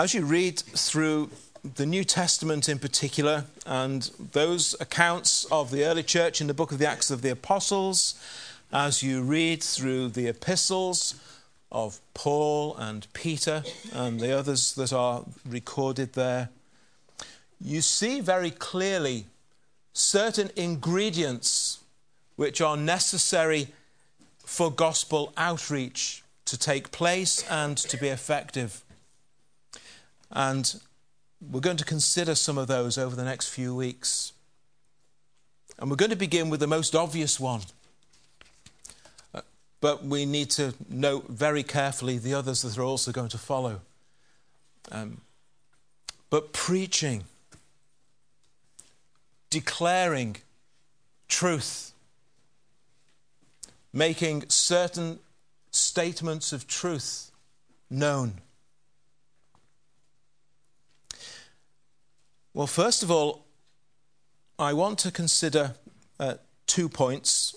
As you read through the New Testament in particular, and those accounts of the early church in the book of the Acts of the Apostles, as you read through the epistles of Paul and Peter and the others that are recorded there, you see very clearly certain ingredients which are necessary for gospel outreach to take place and to be effective. And we're going to consider some of those over the next few weeks. And we're going to begin with the most obvious one. Uh, but we need to note very carefully the others that are also going to follow. Um, but preaching, declaring truth, making certain statements of truth known. Well, first of all, I want to consider uh, two points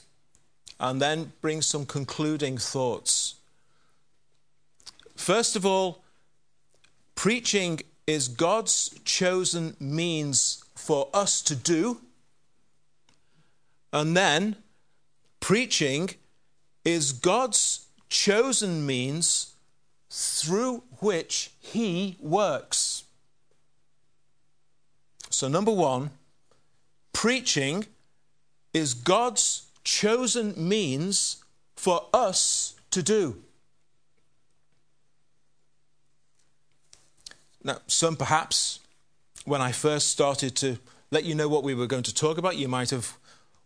and then bring some concluding thoughts. First of all, preaching is God's chosen means for us to do. And then, preaching is God's chosen means through which He works. So, number one, preaching is God's chosen means for us to do. Now, some perhaps, when I first started to let you know what we were going to talk about, you might have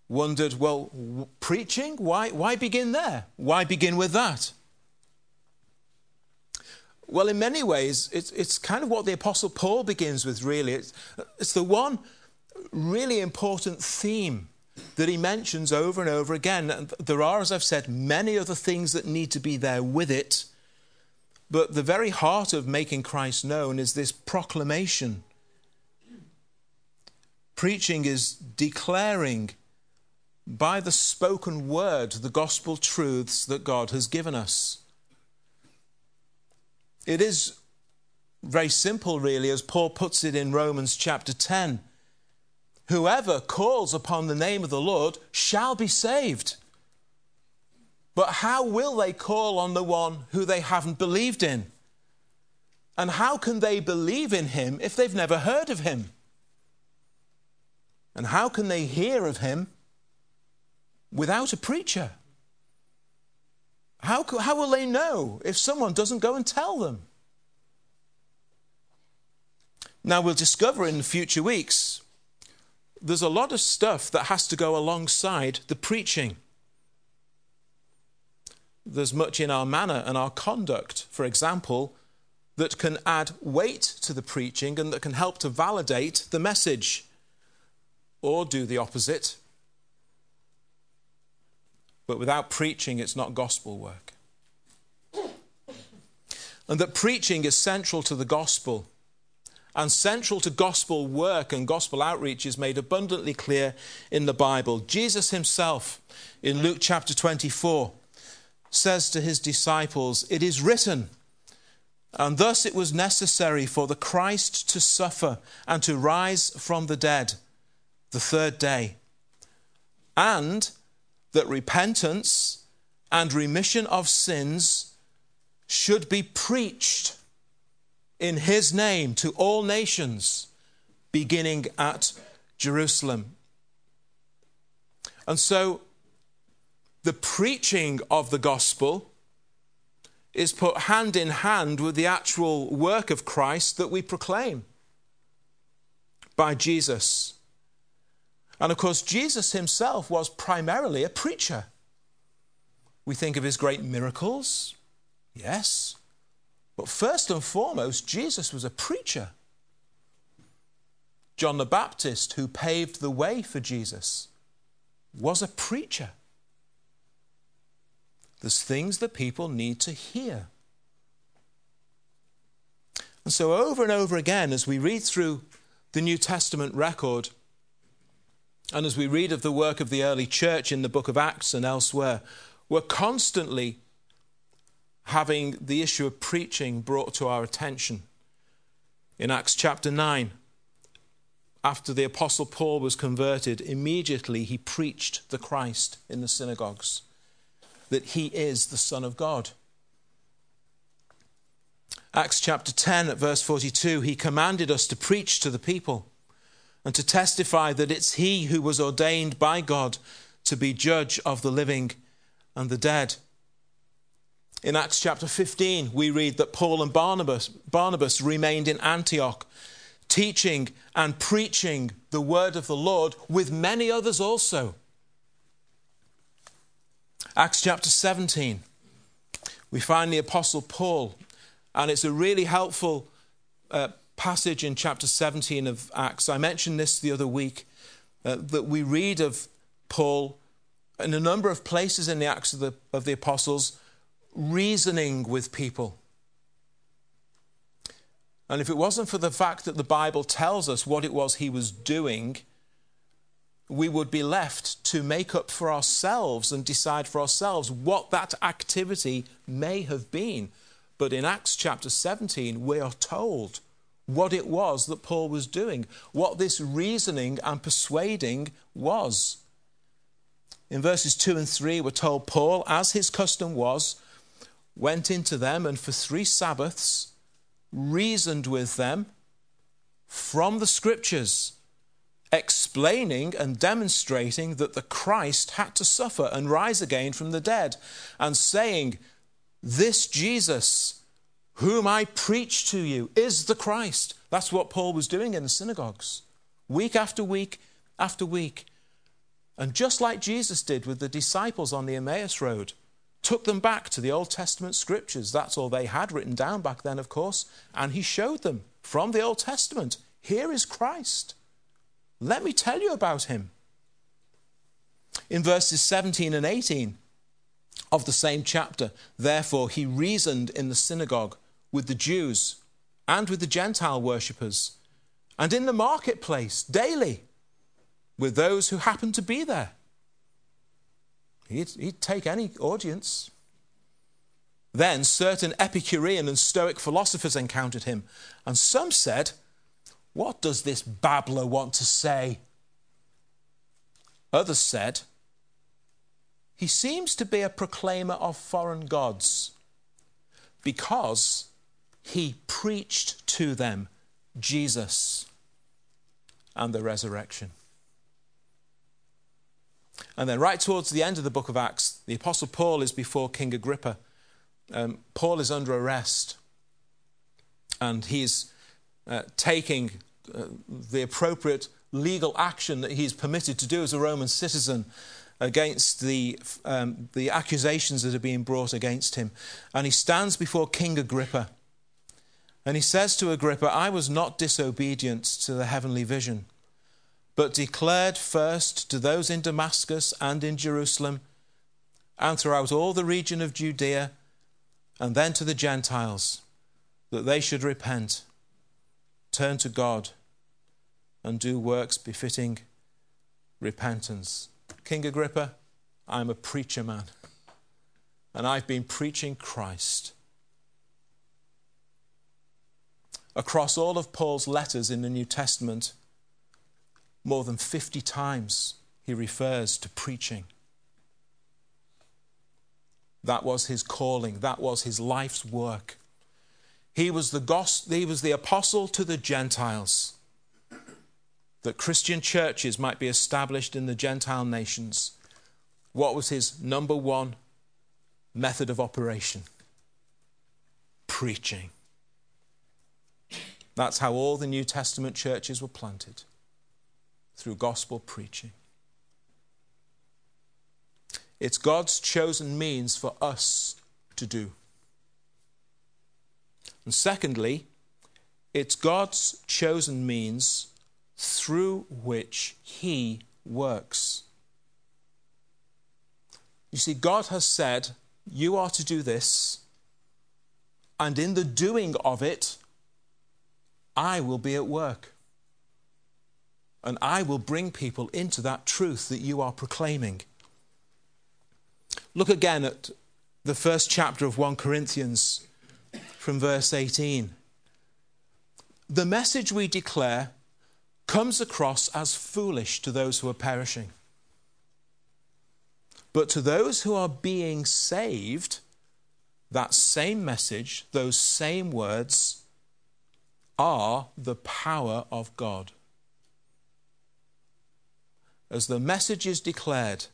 wondered, well, preaching? Why, why begin there? Why begin with that? Well, in many ways, it's, it's kind of what the Apostle Paul begins with, really. It's, it's the one really important theme that he mentions over and over again. And there are, as I've said, many other things that need to be there with it. But the very heart of making Christ known is this proclamation. Preaching is declaring by the spoken word the gospel truths that God has given us. It is very simple, really, as Paul puts it in Romans chapter 10. Whoever calls upon the name of the Lord shall be saved. But how will they call on the one who they haven't believed in? And how can they believe in him if they've never heard of him? And how can they hear of him without a preacher? How, how will they know if someone doesn't go and tell them? Now, we'll discover in future weeks there's a lot of stuff that has to go alongside the preaching. There's much in our manner and our conduct, for example, that can add weight to the preaching and that can help to validate the message or do the opposite but without preaching, it's not gospel work. And that preaching is central to the gospel. And central to gospel work and gospel outreach is made abundantly clear in the Bible. Jesus himself, in Luke chapter 24, says to his disciples, It is written, and thus it was necessary for the Christ to suffer and to rise from the dead the third day, and that repentance and remission of sins should be preached in his name to all nations, beginning at Jerusalem. And so the preaching of the gospel is put hand in hand with the actual work of Christ that we proclaim by Jesus. And of course, Jesus himself was primarily a preacher. We think of his great miracles, yes. But first and foremost, Jesus was a preacher. John the Baptist, who paved the way for Jesus, was a preacher. There's things that people need to hear. And so, over and over again, as we read through the New Testament record, and as we read of the work of the early church in the book of Acts and elsewhere, we're constantly having the issue of preaching brought to our attention. In Acts chapter 9, after the Apostle Paul was converted, immediately he preached the Christ in the synagogues, that he is the Son of God. Acts chapter 10, at verse 42, he commanded us to preach to the people and to testify that it's he who was ordained by God to be judge of the living and the dead. In Acts chapter 15, we read that Paul and Barnabas, Barnabas remained in Antioch, teaching and preaching the word of the Lord with many others also. Acts chapter 17, we find the Apostle Paul, and it's a really helpful uh, passage in chapter 17 of Acts. I mentioned this the other week uh, that we read of Paul in a number of places in the Acts of the, of the Apostles reasoning with people. And if it wasn't for the fact that the Bible tells us what it was he was doing, we would be left to make up for ourselves and decide for ourselves what that activity may have been. But in Acts chapter 17, we are told what it was that Paul was doing, what this reasoning and persuading was. In verses 2 and 3, we're told Paul, as his custom was, went into them and for three Sabbaths reasoned with them from the scriptures, explaining and demonstrating that the Christ had to suffer and rise again from the dead, and saying, This Jesus, whom I preach to you, is the Christ. That's what Paul was doing in the synagogues, week after week after week. And just like Jesus did with the disciples on the Emmaus Road, took them back to the Old Testament scriptures. That's all they had written down back then, of course. And he showed them from the Old Testament here is Christ. Let me tell you about him. In verses 17 and 18 of the same chapter, therefore, he reasoned in the synagogue with the Jews and with the Gentile worshippers, and in the marketplace daily with those who happened to be there. He'd, he'd take any audience. Then certain Epicurean and Stoic philosophers encountered him, and some said, What does this babbler want to say? Others said, He seems to be a proclaimer of foreign gods because he preached to them Jesus and the resurrection. And then, right towards the end of the book of Acts, the Apostle Paul is before King Agrippa. Um, Paul is under arrest, and he's uh, taking uh, the appropriate legal action that he's permitted to do as a Roman citizen against the, um, the accusations that are being brought against him. And he stands before King Agrippa. And he says to Agrippa, I was not disobedient to the heavenly vision but declared first to those in Damascus and in Jerusalem and throughout all the region of Judea, and then to the Gentiles, that they should repent, turn to God, and do works befitting repentance. King Agrippa, I'm a preacher man, and I've been preaching Christ. Across all of Paul's letters in the New Testament, more than 50 times he refers to preaching. That was his calling, that was his life's work. He was the, gospel, he was the apostle to the Gentiles, that Christian churches might be established in the Gentile nations. What was his number one method of operation? Preaching. That's how all the New Testament churches were planted through gospel preaching. It's God's chosen means for us to do. And secondly, it's God's chosen means through which He works. You see, God has said, You are to do this, and in the doing of it, I will be at work. And I will bring people into that truth that you are proclaiming. Look again at the first chapter of 1 Corinthians from verse 18. the message we declare comes across as foolish to those who are perishing. But to those who are being saved, that same message, those same words, are the power of God. As the message is declared,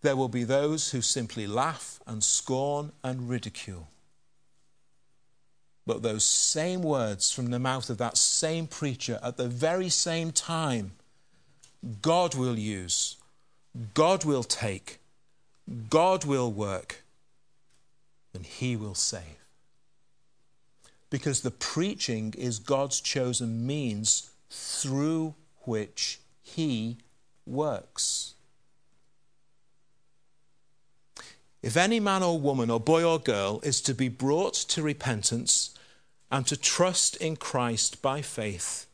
there will be those who simply laugh and scorn and ridicule. But those same words from the mouth of that same preacher at the very same time, God will use, God will take, God will work, and He will save. Because the preaching is God's chosen means through which He works. If any man or woman or boy or girl is to be brought to repentance and to trust in Christ by faith,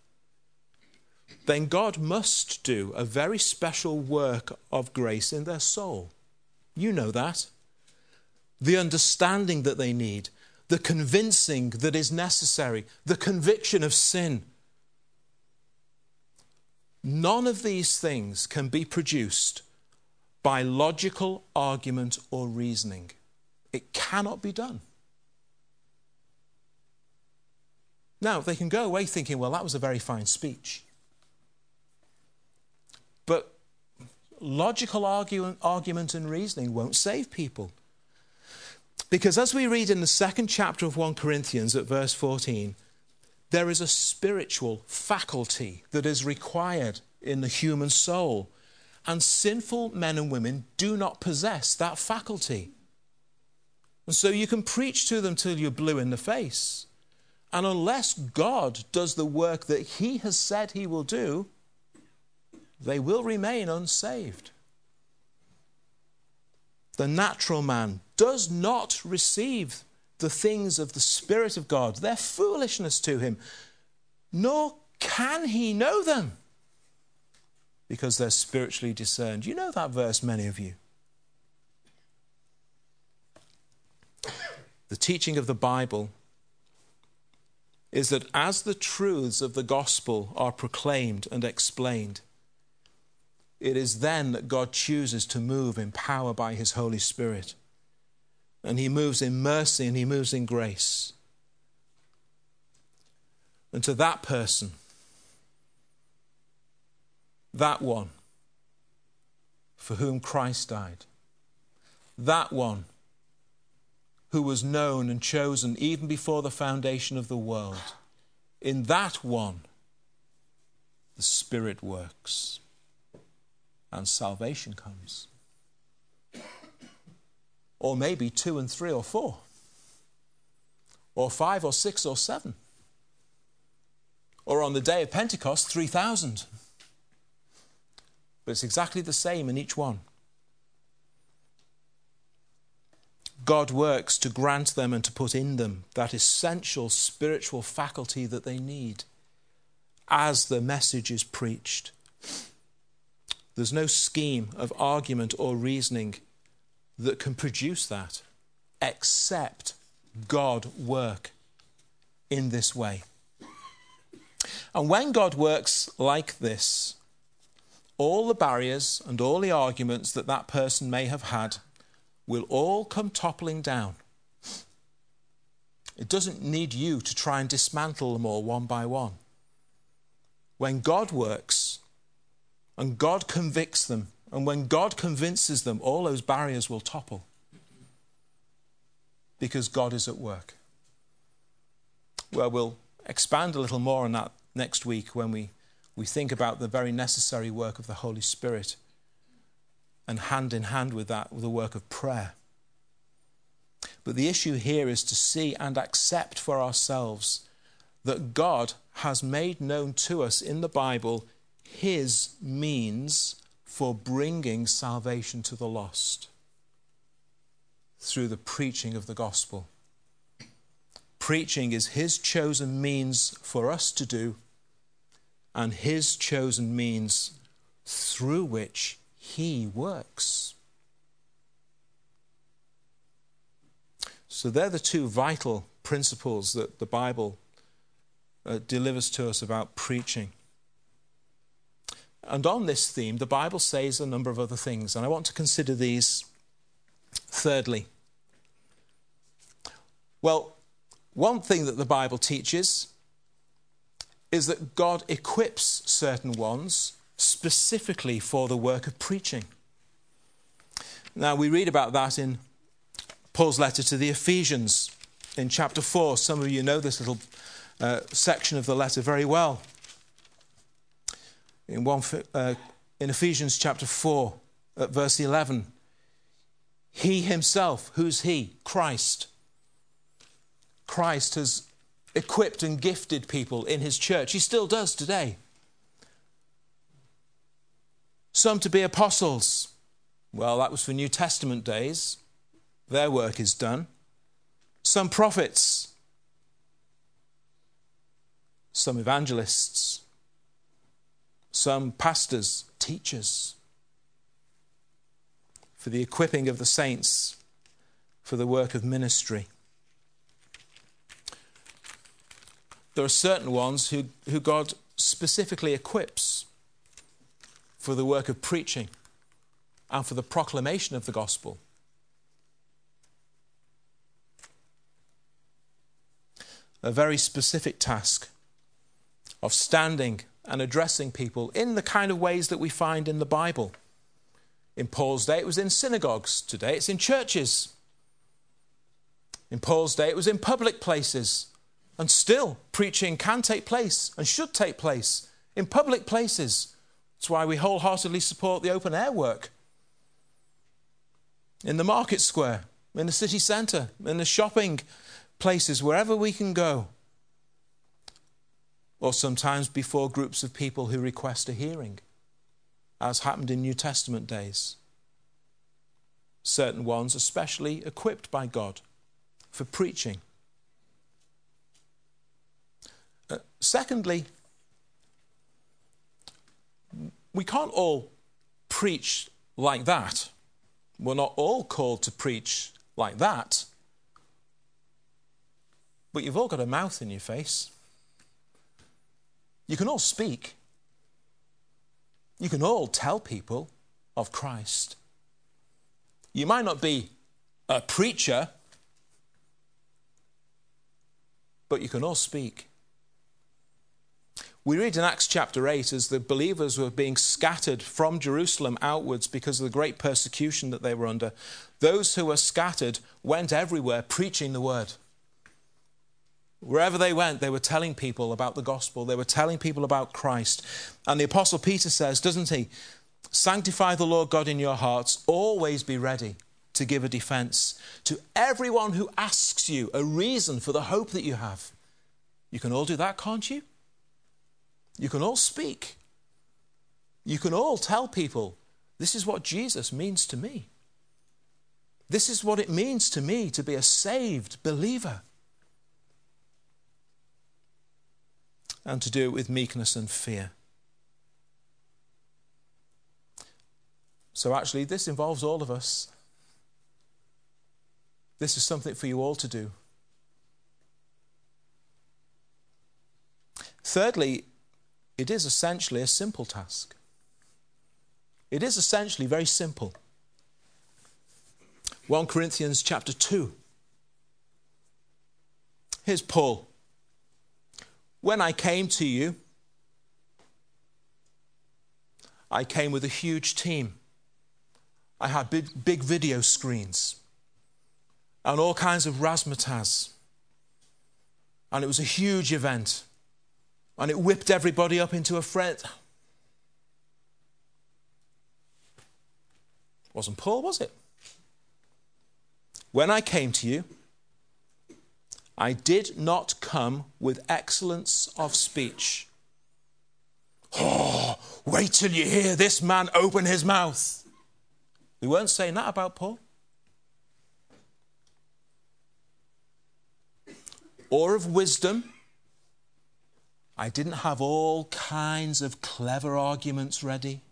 then God must do a very special work of grace in their soul. You know that. The understanding that they need, the convincing that is necessary, the conviction of sin. None of these things can be produced by logical argument or reasoning. It cannot be done. Now, they can go away thinking, well, that was a very fine speech. But logical argument, and reasoning won't save people. Because as we read in the second chapter of 1 Corinthians at verse 14, there is a spiritual faculty that is required in the human soul and sinful men and women do not possess that faculty. And so you can preach to them till you're blue in the face. And unless God does the work that He has said He will do, they will remain unsaved. The natural man does not receive the things of the Spirit of God, they're foolishness to him, nor can he know them because they're spiritually discerned. You know that verse, many of you. The teaching of the Bible is that as the truths of the gospel are proclaimed and explained, it is then that God chooses to move in power by his Holy Spirit. And he moves in mercy and he moves in grace. And to that person, that one for whom Christ died. That one who was known and chosen even before the foundation of the world. In that one, the Spirit works and salvation comes. Or maybe two and three or four, or five or six or seven. Or on the day of Pentecost, 3,000 but it's exactly the same in each one. God works to grant them and to put in them that essential spiritual faculty that they need as the message is preached. There's no scheme of argument or reasoning that can produce that except God work in this way. And when God works like this, all the barriers and all the arguments that that person may have had will all come toppling down. It doesn't need you to try and dismantle them all one by one. When God works and God convicts them, and when God convinces them, all those barriers will topple because God is at work. Well, we'll expand a little more on that next week when we we think about the very necessary work of the Holy Spirit and hand in hand with that, with the work of prayer. But the issue here is to see and accept for ourselves that God has made known to us in the Bible his means for bringing salvation to the lost through the preaching of the gospel. Preaching is his chosen means for us to do and his chosen means through which he works. So they're the two vital principles that the Bible uh, delivers to us about preaching. And on this theme, the Bible says a number of other things, and I want to consider these thirdly. Well, one thing that the Bible teaches is that God equips certain ones specifically for the work of preaching. Now, we read about that in Paul's letter to the Ephesians in chapter 4. Some of you know this little uh, section of the letter very well. In, one, uh, in Ephesians chapter 4, at verse 11, he himself, who's he? Christ. Christ has equipped and gifted people in his church. He still does today. Some to be apostles. Well, that was for New Testament days. Their work is done. Some prophets. Some evangelists. Some pastors, teachers. For the equipping of the saints for the work of ministry. there are certain ones who, who God specifically equips for the work of preaching and for the proclamation of the gospel. A very specific task of standing and addressing people in the kind of ways that we find in the Bible. In Paul's day, it was in synagogues. Today, it's in churches. In Paul's day, it was in public places. And still, preaching can take place and should take place in public places. That's why we wholeheartedly support the open air work. In the market square, in the city centre, in the shopping places, wherever we can go. Or sometimes before groups of people who request a hearing, as happened in New Testament days. Certain ones, are specially equipped by God for preaching uh, secondly, we can't all preach like that. We're not all called to preach like that. But you've all got a mouth in your face. You can all speak. You can all tell people of Christ. You might not be a preacher, but you can all speak. We read in Acts chapter 8 as the believers were being scattered from Jerusalem outwards because of the great persecution that they were under. Those who were scattered went everywhere preaching the word. Wherever they went, they were telling people about the gospel, they were telling people about Christ. And the Apostle Peter says, doesn't he? Sanctify the Lord God in your hearts, always be ready to give a defense to everyone who asks you a reason for the hope that you have. You can all do that, can't you? You can all speak. You can all tell people, this is what Jesus means to me. This is what it means to me to be a saved believer. And to do it with meekness and fear. So, actually, this involves all of us. This is something for you all to do. Thirdly, it is essentially a simple task. It is essentially very simple. 1 Corinthians chapter 2. Here's Paul. When I came to you, I came with a huge team. I had big, big video screens and all kinds of razzmatazz. And it was a huge event and it whipped everybody up into a fret. Wasn't Paul, was it? When I came to you, I did not come with excellence of speech. Oh, wait till you hear this man open his mouth. We weren't saying that about Paul. Or of wisdom I didn't have all kinds of clever arguments ready.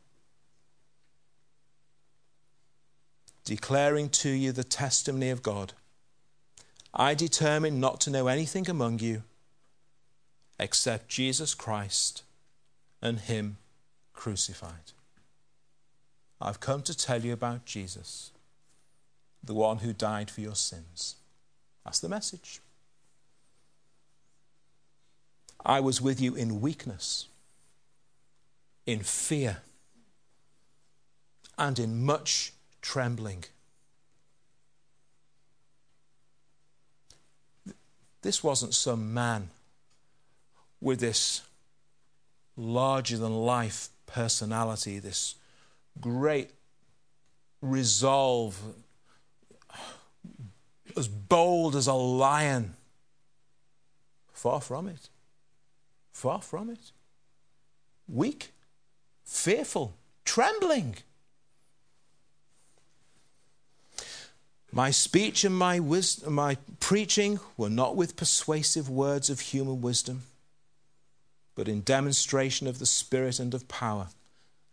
Declaring to you the testimony of God, I determined not to know anything among you except Jesus Christ and Him crucified. I've come to tell you about Jesus, the one who died for your sins. That's the message. I was with you in weakness, in fear, and in much trembling. This wasn't some man with this larger than life personality, this great resolve, as bold as a lion. Far from it. Far from it. Weak, fearful, trembling. My speech and my, wisdom, my preaching were not with persuasive words of human wisdom, but in demonstration of the Spirit and of power,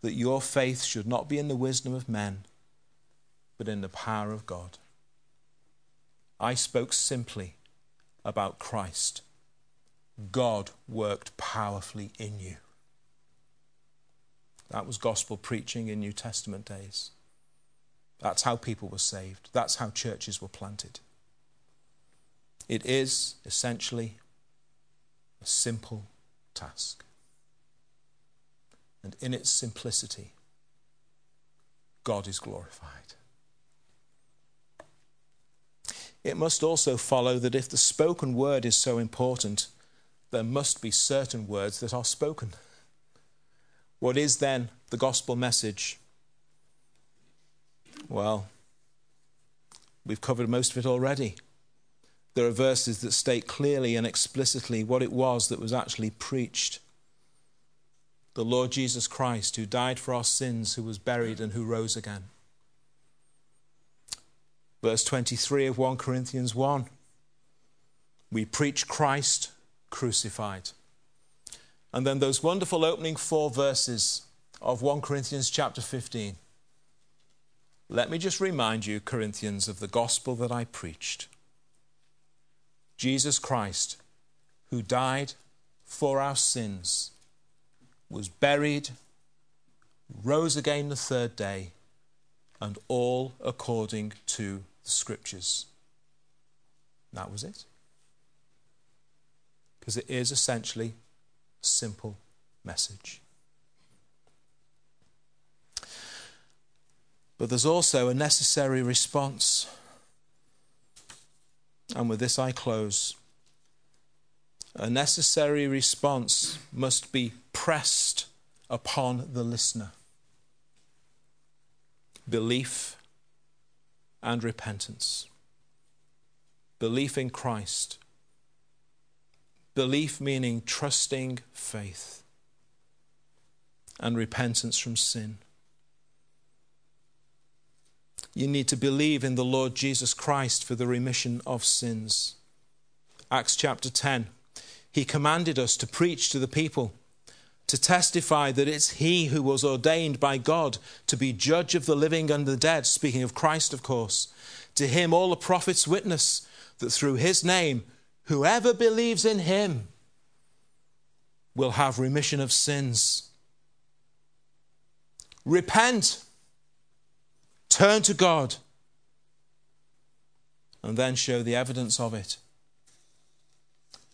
that your faith should not be in the wisdom of men, but in the power of God. I spoke simply about Christ God worked powerfully in you. That was gospel preaching in New Testament days. That's how people were saved. That's how churches were planted. It is essentially a simple task. And in its simplicity, God is glorified. It must also follow that if the spoken word is so important, there must be certain words that are spoken. What is then the gospel message? Well, we've covered most of it already. There are verses that state clearly and explicitly what it was that was actually preached. The Lord Jesus Christ, who died for our sins, who was buried, and who rose again. Verse 23 of 1 Corinthians 1 We preach Christ crucified. And then those wonderful opening four verses of 1 Corinthians chapter 15. Let me just remind you, Corinthians, of the gospel that I preached. Jesus Christ, who died for our sins, was buried, rose again the third day, and all according to the Scriptures. That was it because it is essentially a simple message. But there's also a necessary response. And with this I close. A necessary response must be pressed upon the listener belief and repentance. Belief in Christ Belief meaning trusting faith and repentance from sin. You need to believe in the Lord Jesus Christ for the remission of sins. Acts chapter 10. He commanded us to preach to the people, to testify that it's He who was ordained by God to be judge of the living and the dead, speaking of Christ, of course. To Him, all the prophets witness that through His name Whoever believes in him will have remission of sins. Repent, turn to God, and then show the evidence of it.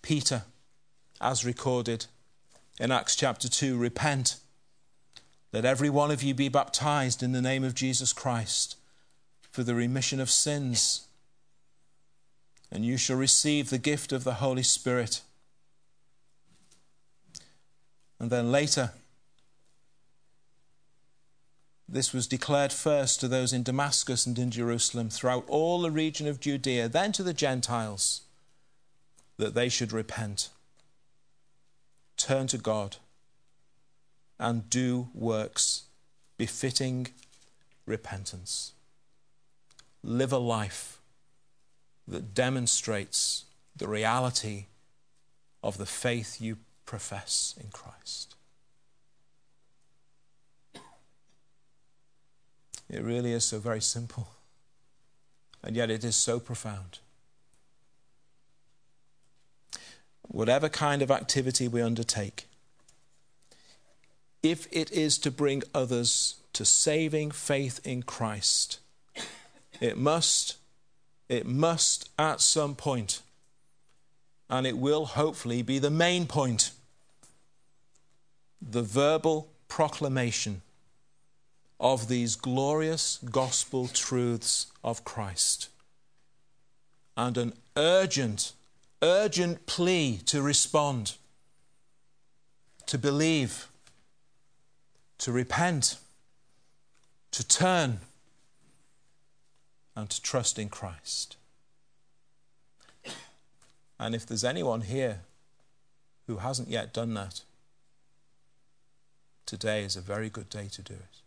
Peter, as recorded in Acts chapter 2, repent. Let every one of you be baptized in the name of Jesus Christ for the remission of sins and you shall receive the gift of the Holy Spirit. And then later, this was declared first to those in Damascus and in Jerusalem, throughout all the region of Judea, then to the Gentiles, that they should repent, turn to God, and do works befitting repentance. Live a life that demonstrates the reality of the faith you profess in Christ. It really is so very simple, and yet it is so profound. whatever kind of activity we undertake, if it is to bring others to saving faith in Christ, it must, it must at some point, and it will hopefully be the main point, the verbal proclamation of these glorious gospel truths of Christ and an urgent, urgent plea to respond, to believe, to repent, to turn, and to trust in Christ. And if there's anyone here who hasn't yet done that, today is a very good day to do it.